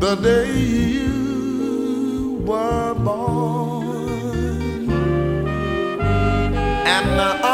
the day you were born. And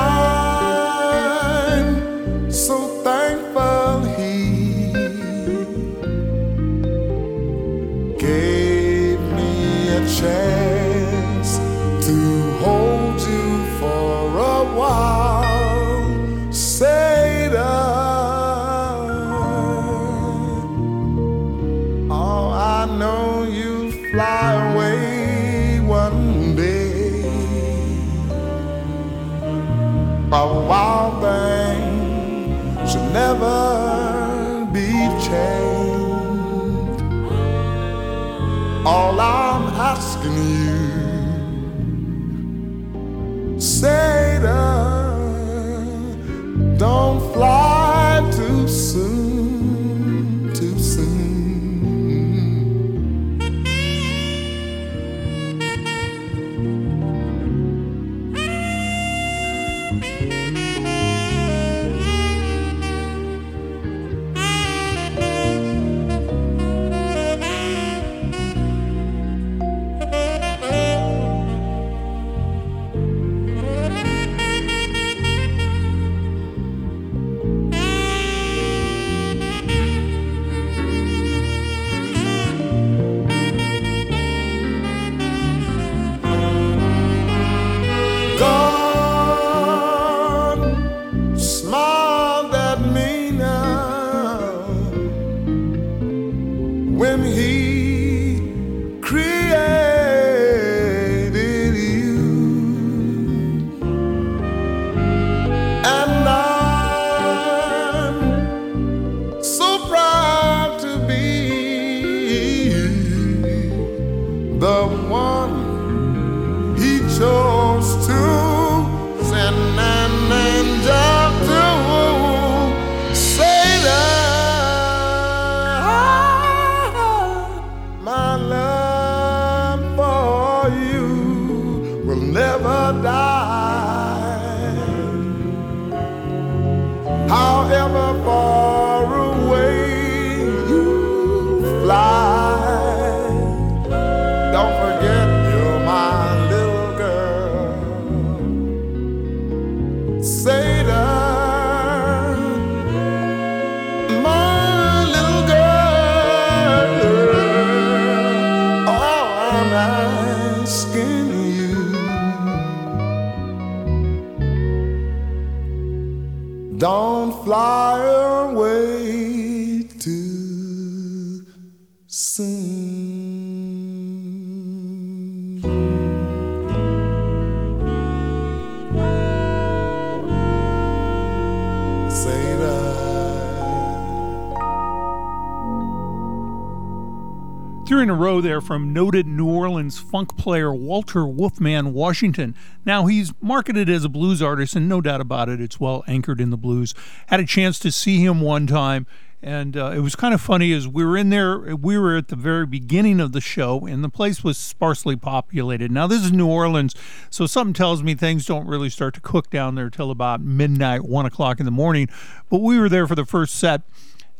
in a row there from noted New Orleans funk player Walter Wolfman Washington. Now he's marketed as a blues artist, and no doubt about it, it's well anchored in the blues. Had a chance to see him one time, And uh, it was kind of funny as we were in there, we were at the very beginning of the show, and the place was sparsely populated. Now, this is New Orleans, so something tells me things don't really start to cook down there till about midnight, one o'clock in the morning. But we were there for the first set,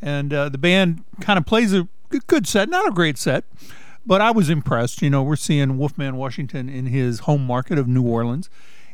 and uh, the band kind of plays a good set, not a great set, but I was impressed. You know, we're seeing Wolfman Washington in his home market of New Orleans.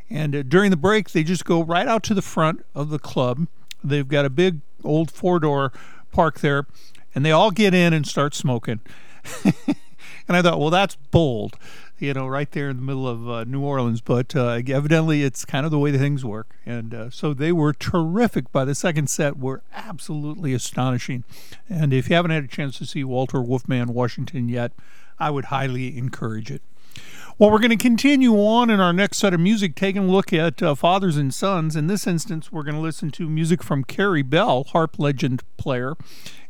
And uh, during the break, they just go right out to the front of the club. They've got a big old four door park there, and they all get in and start smoking. and I thought, well, that's bold, you know, right there in the middle of uh, New Orleans. But uh, evidently, it's kind of the way the things work. And uh, so they were terrific. By the second set, were absolutely astonishing. And if you haven't had a chance to see Walter Wolfman Washington yet, I would highly encourage it. Well, we're going to continue on in our next set of music, taking a look at uh, fathers and sons. In this instance, we're going to listen to music from Carey Bell, harp legend player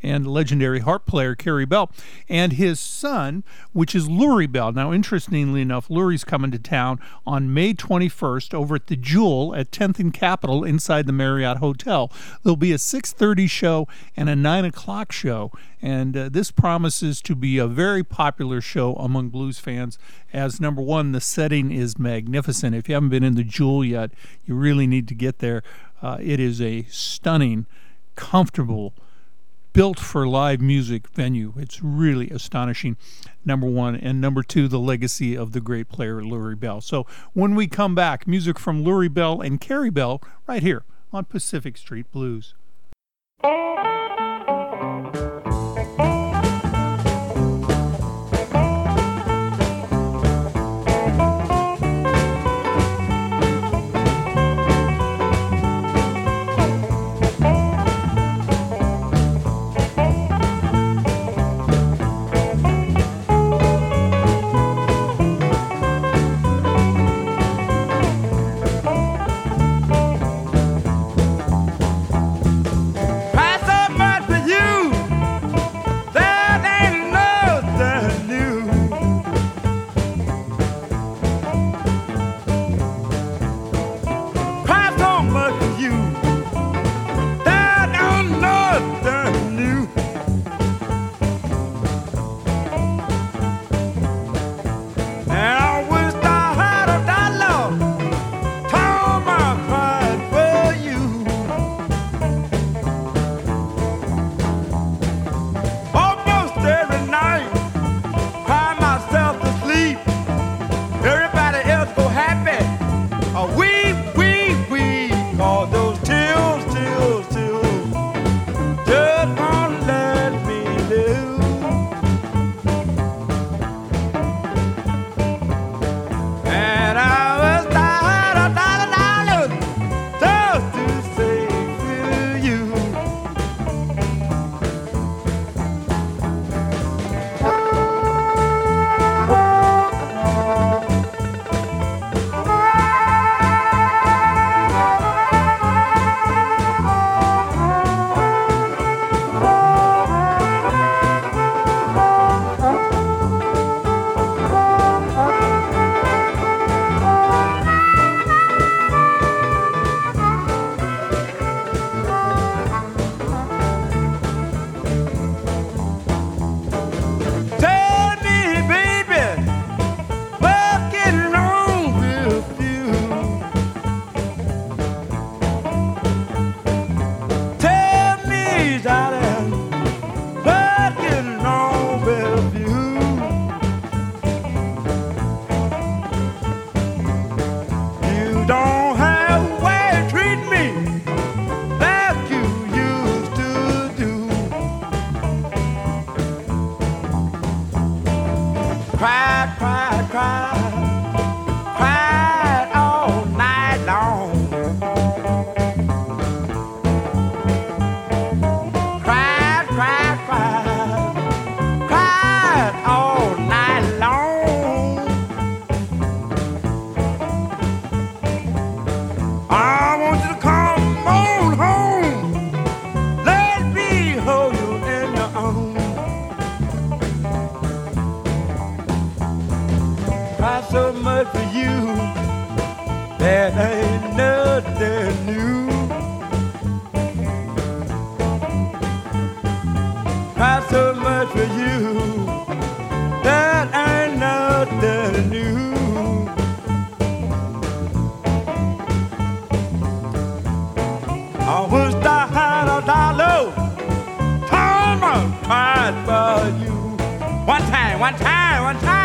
and legendary harp player Carey Bell, and his son, which is Lurrie Bell. Now, interestingly enough, Lurrie's coming to town on May 21st over at the Jewel at 10th and Capitol inside the Marriott Hotel. There'll be a 6:30 show and a 9 o'clock show, and uh, this promises to be a very popular show among blues fans. As number one, the setting is magnificent. If you haven't been in the Jewel yet, you really need to get there. Uh, it is a stunning, comfortable built for live music venue. It's really astonishing, number one. And number two, the legacy of the great player Lurrie Bell. So when we come back, music from Lurrie Bell and Carey Bell right here on Pacific Street Blues. I've so much for you that ain't nothing new. I was die high or die low. Time I for you. One time, one time, one time.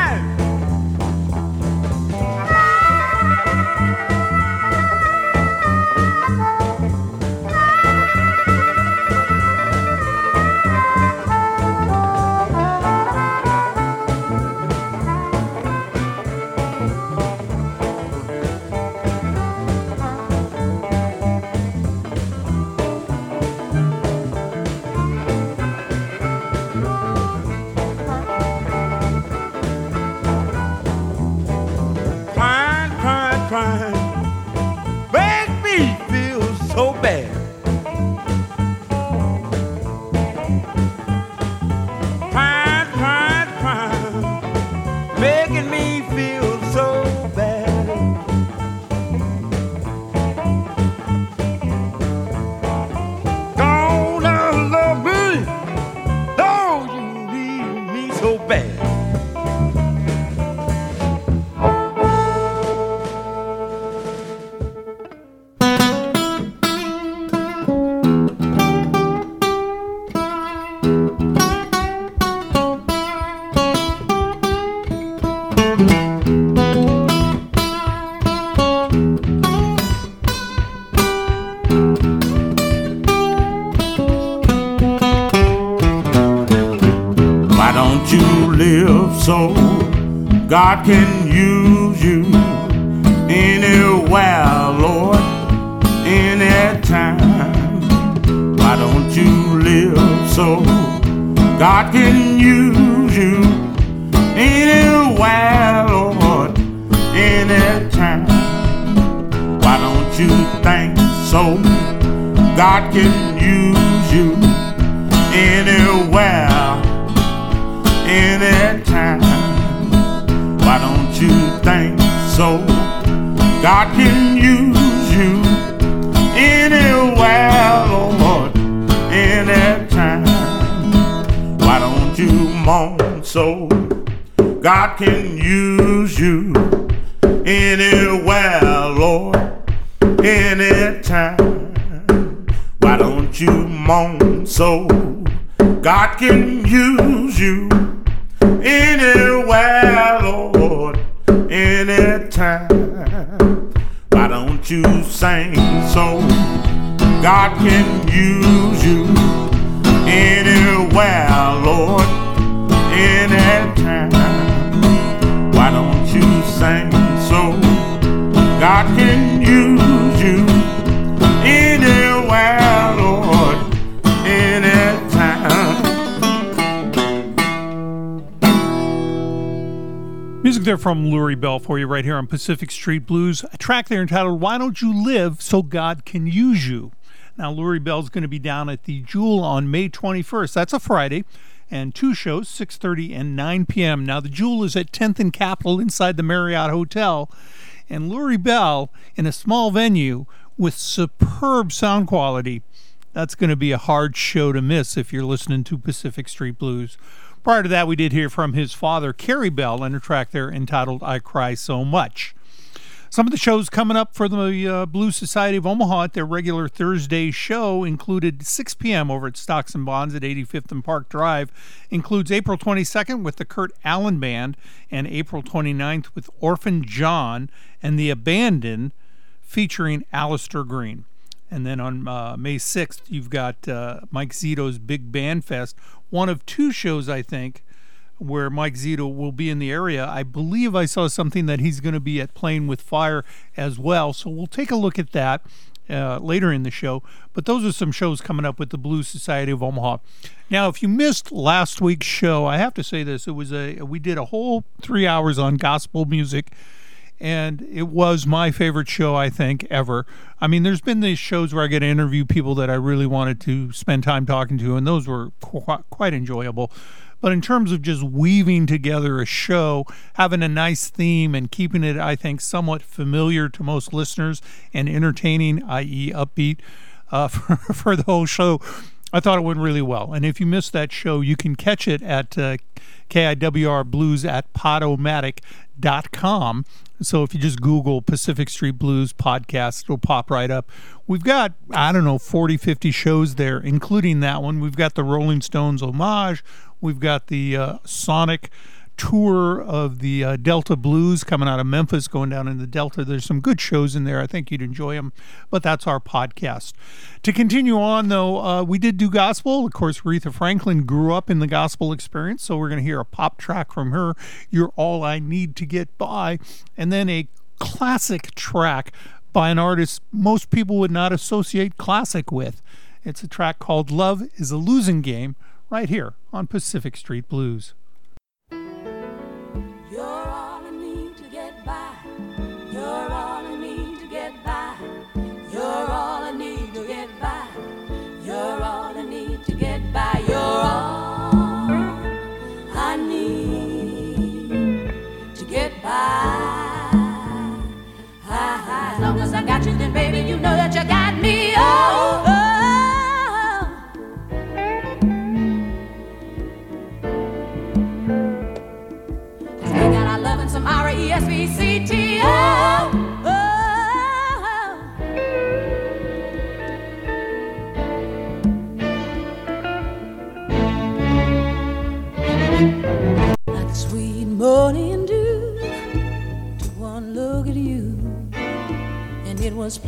God can use you anywhere, Lord, anytime? Why don't you live so God can use you anywhere, Lord, anytime? Why don't you think so? God can use you anywhere anytime. You think so? God can use you anywhere, Lord, anytime. Why don't you mourn so? God can use you anywhere, Lord, anytime. Why don't you mourn so? God can use you anywhere, Lord, anytime. Why don't you sing so? God can use you anywhere, Lord, anytime. Why don't you sing so? God can use you anywhere, Music there from Lurrie Bell for you right here on Pacific Street Blues. A track there entitled Why Don't You Live So God Can Use You. Now, Lurrie Bell's going to be down at the Jewel on May 21st. That's a Friday. And two shows, 6.30 and 9 p.m. Now, the Jewel is at 10th and Capitol inside the Marriott Hotel. And Lurrie Bell in a small venue with superb sound quality. That's going to be a hard show to miss if you're listening to Pacific Street Blues. Prior to that, we did hear from his father, Carey Bell, in a track there entitled I Cry So Much. Some of the shows coming up for the uh, Blues Society of Omaha at their regular Thursday show included 6 p.m. over at Stocks and Bonds at 85th and Park Drive. Includes April 22nd with the Kurt Allen Band and April 29th with Orphan John and the Abandon featuring Alistair Green. And then on uh, May 6th, you've got uh, Mike Zito's Big Band Fest, one of two shows, I think, where Mike Zito will be in the area. I believe I saw something that he's going to be at Playing with Fire as well. So we'll take a look at that uh, later in the show. But those are some shows coming up with the Blues Society of Omaha. Now, if you missed last week's show, I have to say this: it was a we did a whole three hours on gospel music and it was my favorite show I think ever. I mean, there's been these shows where I get to interview people that I really wanted to spend time talking to, and those were qu- quite enjoyable. But in terms of just weaving together a show, having a nice theme, and keeping it, I think, somewhat familiar to most listeners and entertaining, i.e., upbeat, uh, for, for the whole show, I thought it went really well. And if you missed that show, you can catch it at uh, KIWR Blues at podomatic.com. So if you just Google Pacific Street Blues podcast, it'll pop right up. We've got, I don't know, 40, 50 shows there, including that one. We've got the Rolling Stones homage. We've got the uh, Sonic tour of the uh, Delta Blues coming out of Memphis, going down in the Delta. There's some good shows in there. I think you'd enjoy them. But that's our podcast. To continue on, though, uh, we did do gospel. Of course, Aretha Franklin grew up in the gospel experience, so we're going to hear a pop track from her. You're all I need to get by, and then a classic track by an artist most people would not associate classic with. It's a track called Love is a Losing Game right here on Pacific Street Blues.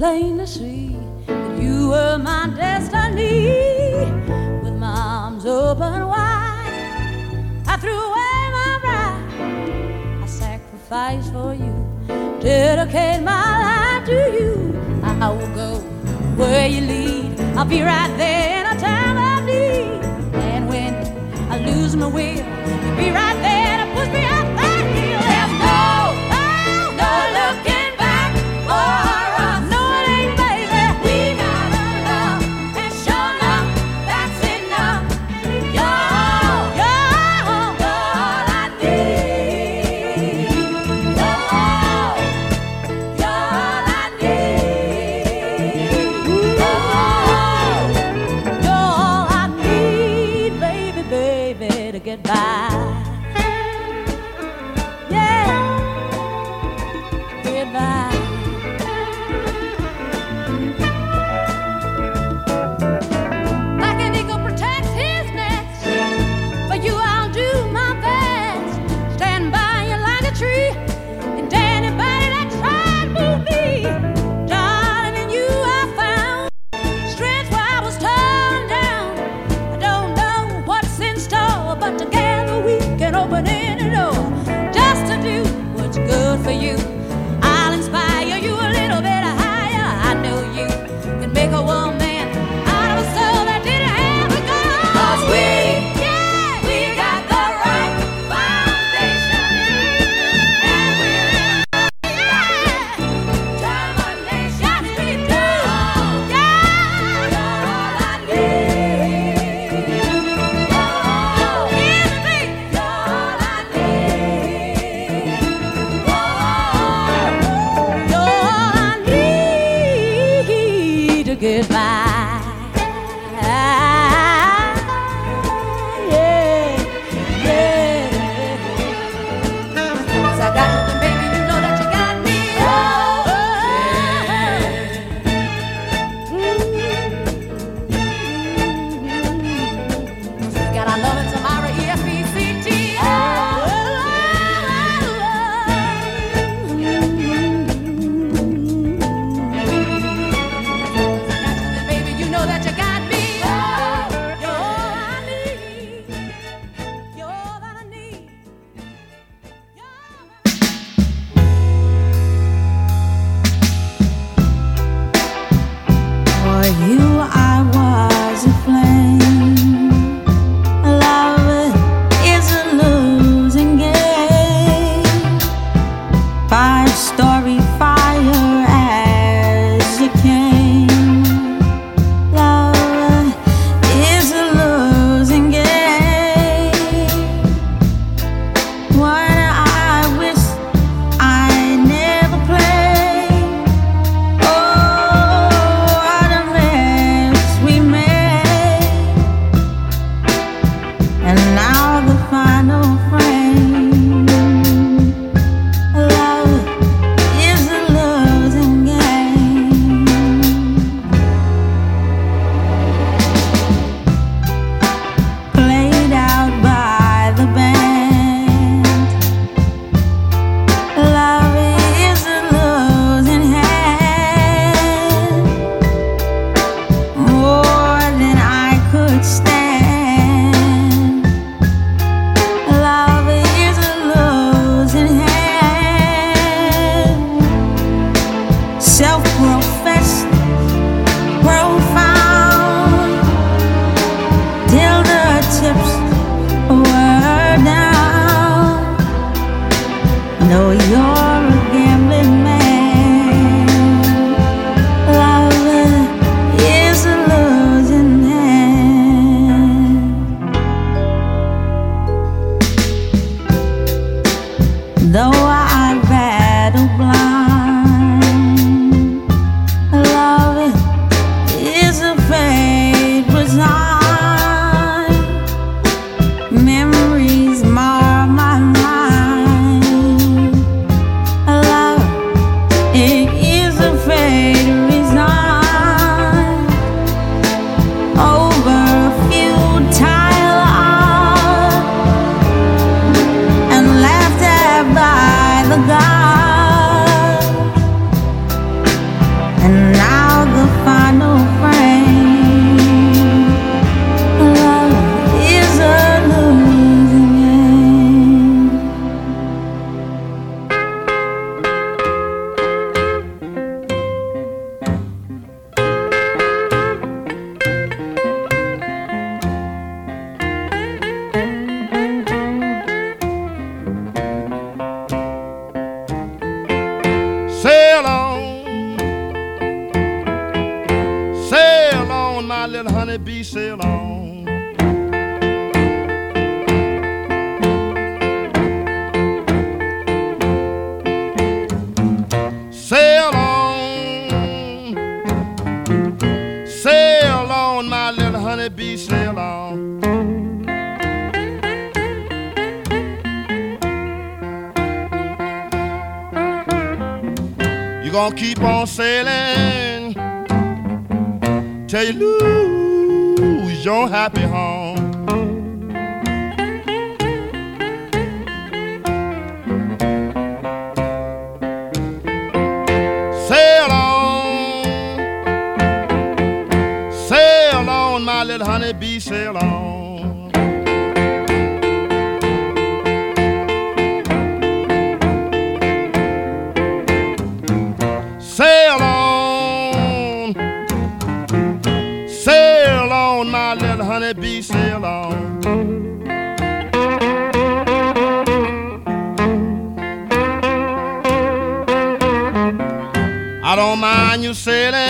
Plain to see that you were my destiny. With my arms open wide, I threw away my pride. I sacrificed for you, dedicate my life to you. I will go where you lead. I'll be right there in a time of need. And when I lose my will, you'll be right You're gonna keep on sailing till you lose your happy home. Sail on, sail on, my little honey bee, sail on. you said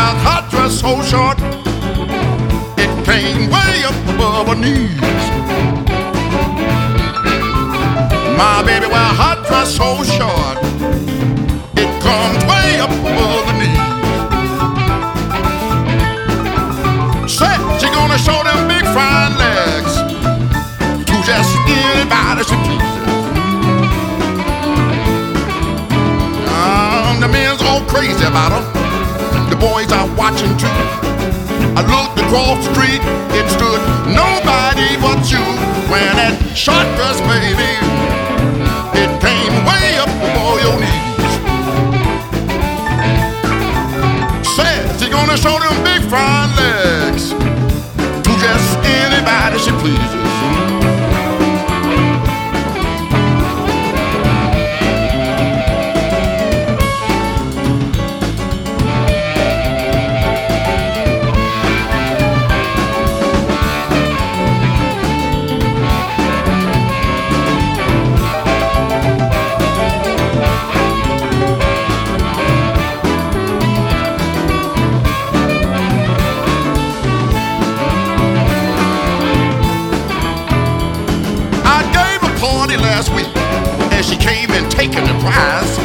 My hot dress so short, it came way up above her knees. My baby wear hot dress so short, it comes way up above the knees. Said she gonna show them big fine legs to just anybody she pleases. Um, the men's all crazy about her. The boys are watching too. I looked across the street, it stood nobody but you. When that short dress baby, it came way up before your knees. Says she's gonna show them big front legs to just anybody she pleases. Taking the prize.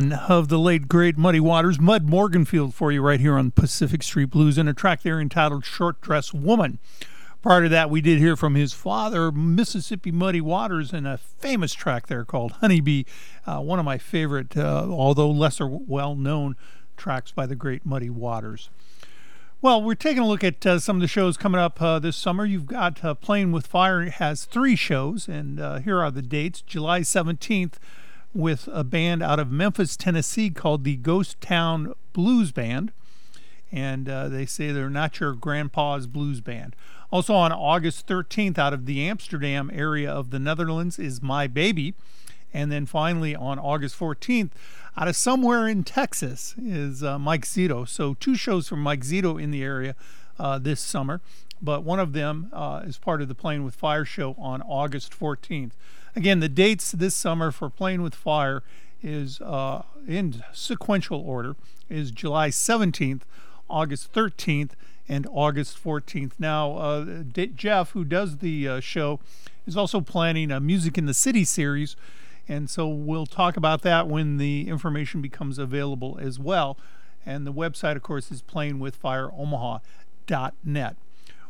Son of the late great Muddy Waters, Mud Morganfield, for you right here on Pacific Street Blues, and a track there entitled Short Dress Woman. Prior to that, we did hear from his father, Mississippi Muddy Waters, and a famous track there called Honeybee, uh, one of my favorite, uh, although lesser well known tracks by the great Muddy Waters. Well, we're taking a look at uh, some of the shows coming up uh, this summer. You've got uh, Playing with Fire has three shows, and uh, here are the dates. July 17th with a band out of Memphis, Tennessee called the Ghost Town Blues Band. And uh, they say they're not your grandpa's blues band. Also on August 13th, out of the Amsterdam area of the Netherlands, is My Baby. And then finally on August 14th, out of somewhere in Texas, is uh, Mike Zito. So two shows from Mike Zito in the area uh, this summer. But one of them uh, is part of the Playing with Fire show on August 14th. Again, the dates this summer for Playing with Fire is uh, in sequential order is July 17th, August 13th, and August 14th. Now, uh, D- Jeff, who does the uh, show, is also planning a Music in the City series, and so we'll talk about that when the information becomes available as well. And the website, of course, is playingwithfireomaha.net.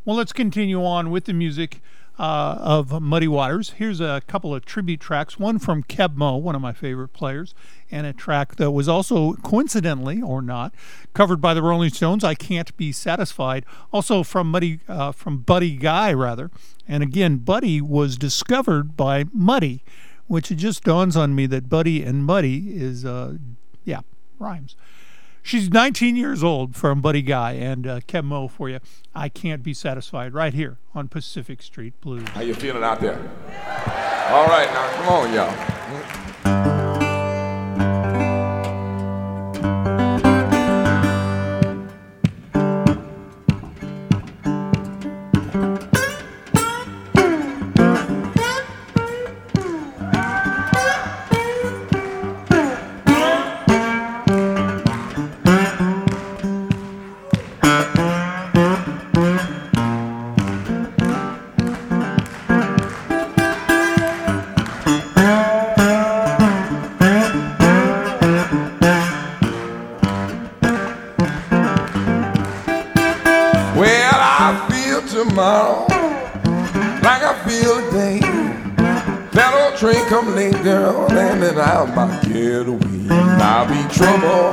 Well, let's continue on with the music uh, of Muddy Waters. Here's a couple of tribute tracks, one from Keb Mo, one of my favorite players, and a track that was also coincidentally or not covered by the Rolling Stones. I can't be satisfied. Also from Muddy, uh, from Buddy Guy rather, and again, Buddy was discovered by Muddy, which it just dawns on me that Buddy and Muddy is, uh, yeah, rhymes. She's 19 years old from Buddy Guy and uh, Keb Mo for you. I can't be satisfied right here on Pacific Street Blues. How you feeling out there? All right, now come on, y'all. Trouble.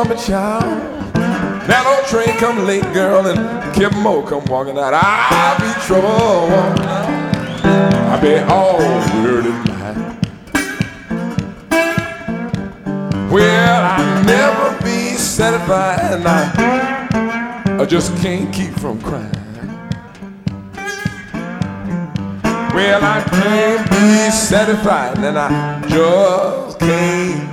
Jump a child. That old train come late, girl, and Kip Mo come walking out. I'll be trouble. I'll be all weird in. Well, I'll never be satisfied, and I, I just can't keep from crying. Well, I can't be satisfied, and I just can't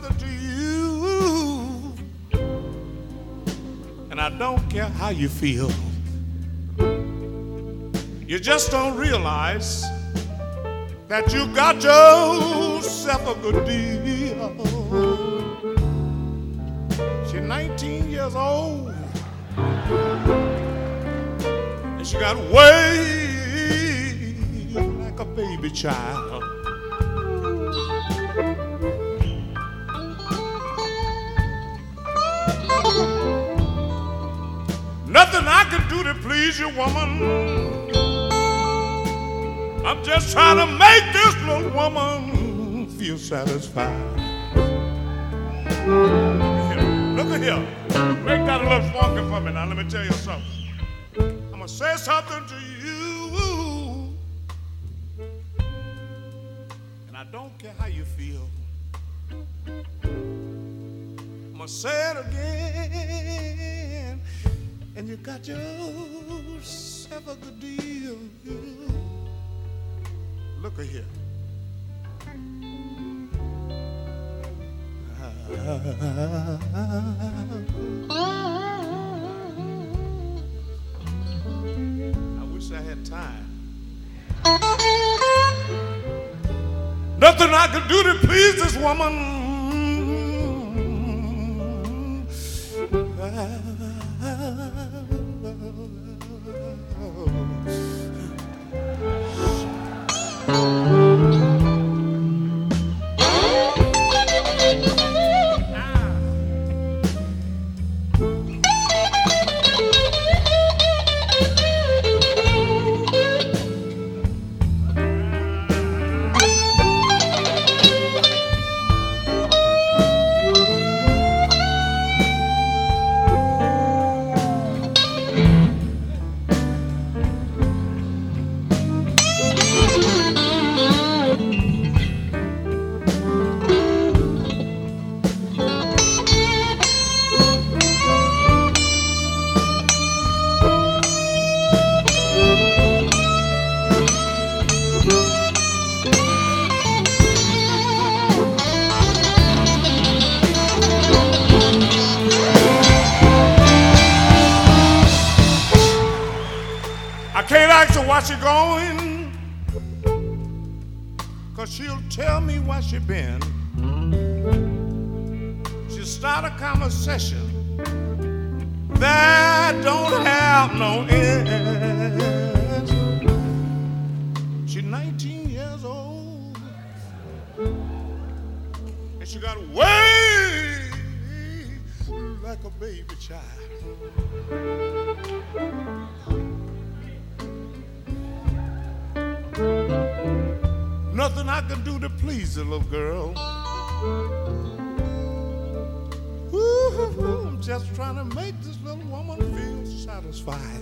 something to you. And I don't care how you feel. You just don't realize that you got yourself a good deal. She's 19 years old. And she got way like a baby child. To please you, woman. I'm just trying to make this little woman feel satisfied. Look at here. Make that a little funky for me now. Let me tell you something. I'm going to say something to you. And I don't care how you feel. I'ma say it again. And you got yourself a good deal. Look at here. I wish I had time. Nothing I could do to please this woman. Satisfied.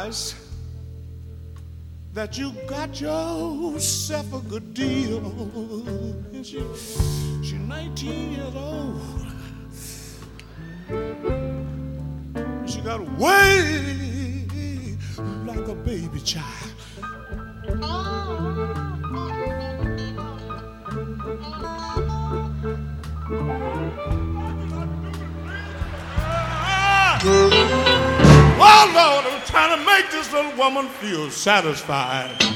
Realize that you got yourself a good deal. She, she's 19 years old. She got way like a baby child. Make this little woman feel satisfied.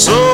So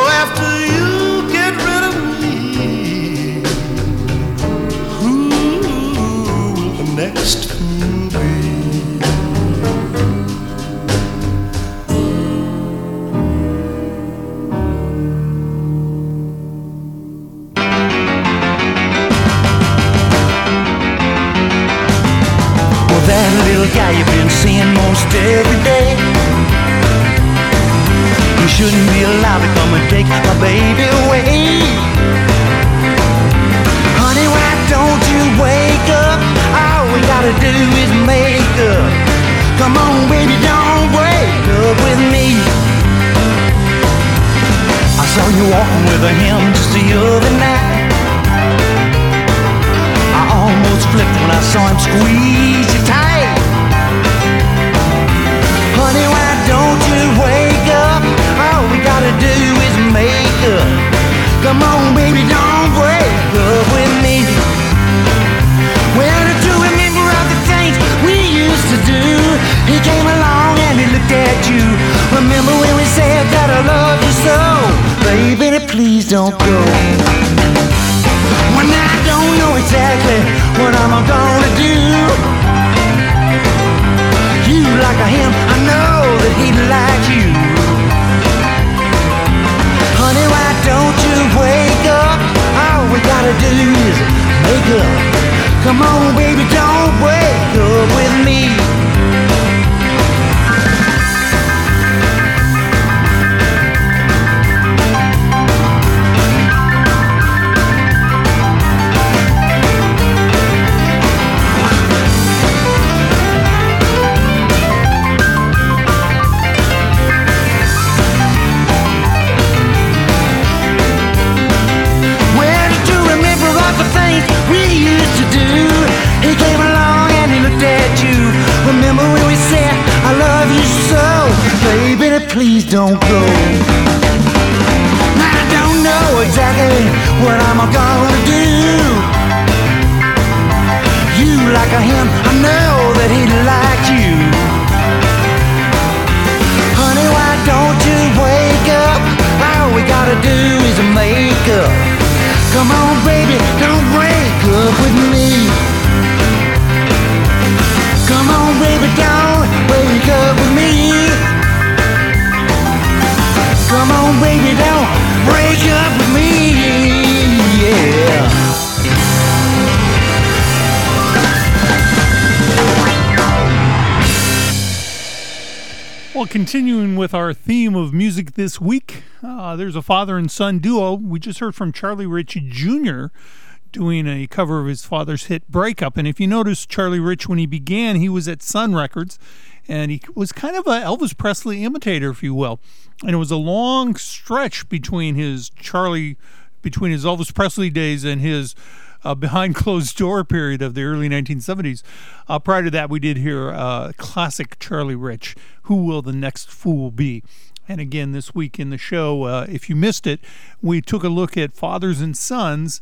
with our theme of music this week. Uh, there's a father and son duo. We just heard from Charlie Rich Jr. doing a cover of his father's hit Breakup. And if you notice, Charlie Rich, when he began, he was at Sun Records and he was kind of an Elvis Presley imitator, if you will. And it was a long stretch between his Charlie, between his Elvis Presley days and his. Uh, behind closed door period of the early 1970s. Uh, prior to that, we did hear uh, classic Charlie Rich who Will the Next Fool Be? And again, this week in the show, uh, if you missed it, we took a look at fathers and sons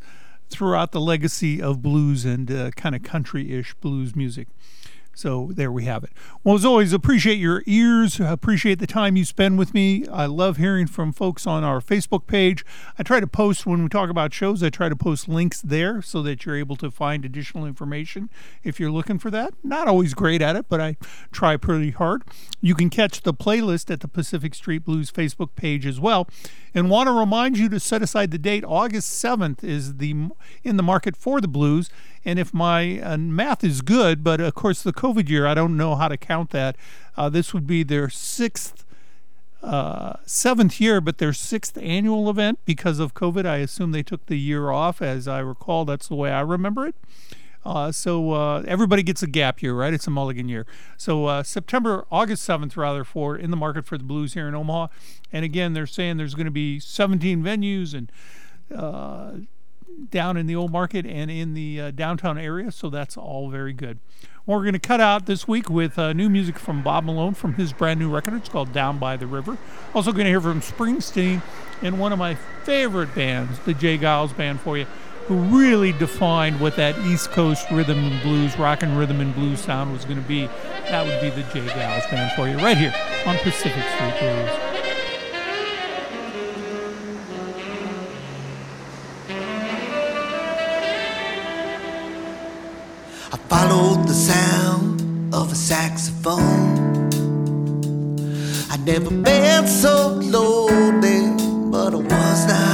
throughout the legacy of blues and uh, kind of country ish blues music. So there we have it. Well, as always, appreciate your ears. Appreciate the time you spend with me. I love hearing from folks on our Facebook page. I try to post when we talk about shows, I try to post links there so that you're able to find additional information if you're looking for that. Not always great at it, but I try pretty hard. You can catch the playlist at the Pacific Street Blues Facebook page as well. And want to remind you to set aside the date. August 7th is the in the market for the blues. And if my uh, math is good, but of course the COVID year, I don't know how to count that. Uh, this would be their sixth, uh, seventh year, but their sixth annual event because of COVID. I assume they took the year off, as I recall. That's the way I remember it. Uh, so uh, everybody gets a gap year, right? It's a mulligan year. So uh, September, August 7th, rather, for in the market for the Blues here in Omaha. And again, they're saying there's going to be 17 venues and uh, down in the old market and in the uh, downtown area. So that's all very good. We're going to cut out this week with uh, new music from Bob Malone from his brand new record. It's called Down by the River. Also going to hear from Springsteen and one of my favorite bands, the J. Geils Band, for you who really defined what that East Coast rhythm and blues, rock and rhythm and blues sound was going to be. That would be the J. Geils Band for you, right here on Pacific Street Blues. I followed the sound of a saxophone. I'd never been so lonely, but I was not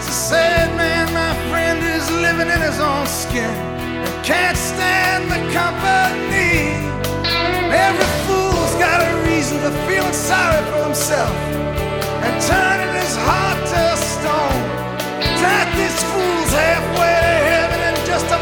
Such a sad man, my friend, is living in his own skin and can't stand the company. Every fool's got a reason for feeling sorry for himself and turning his heart to stone. That this fool's halfway to heaven and just a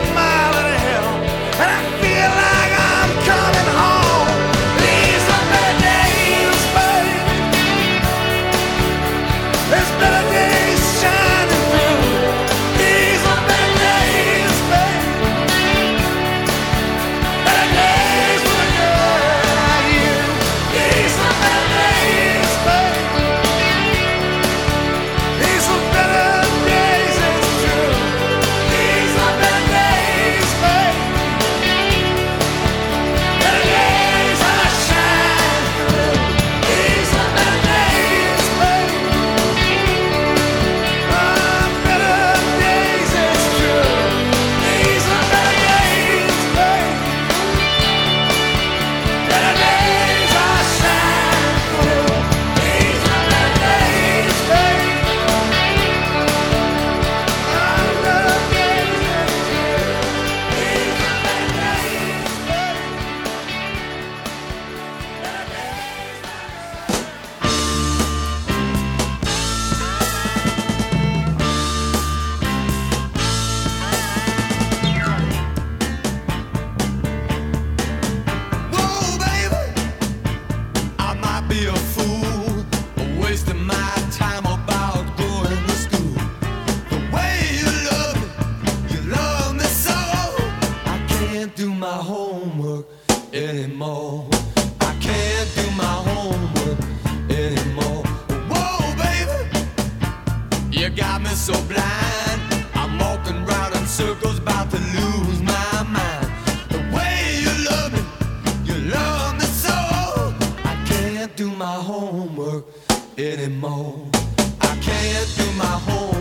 anymore. I can't do my homework.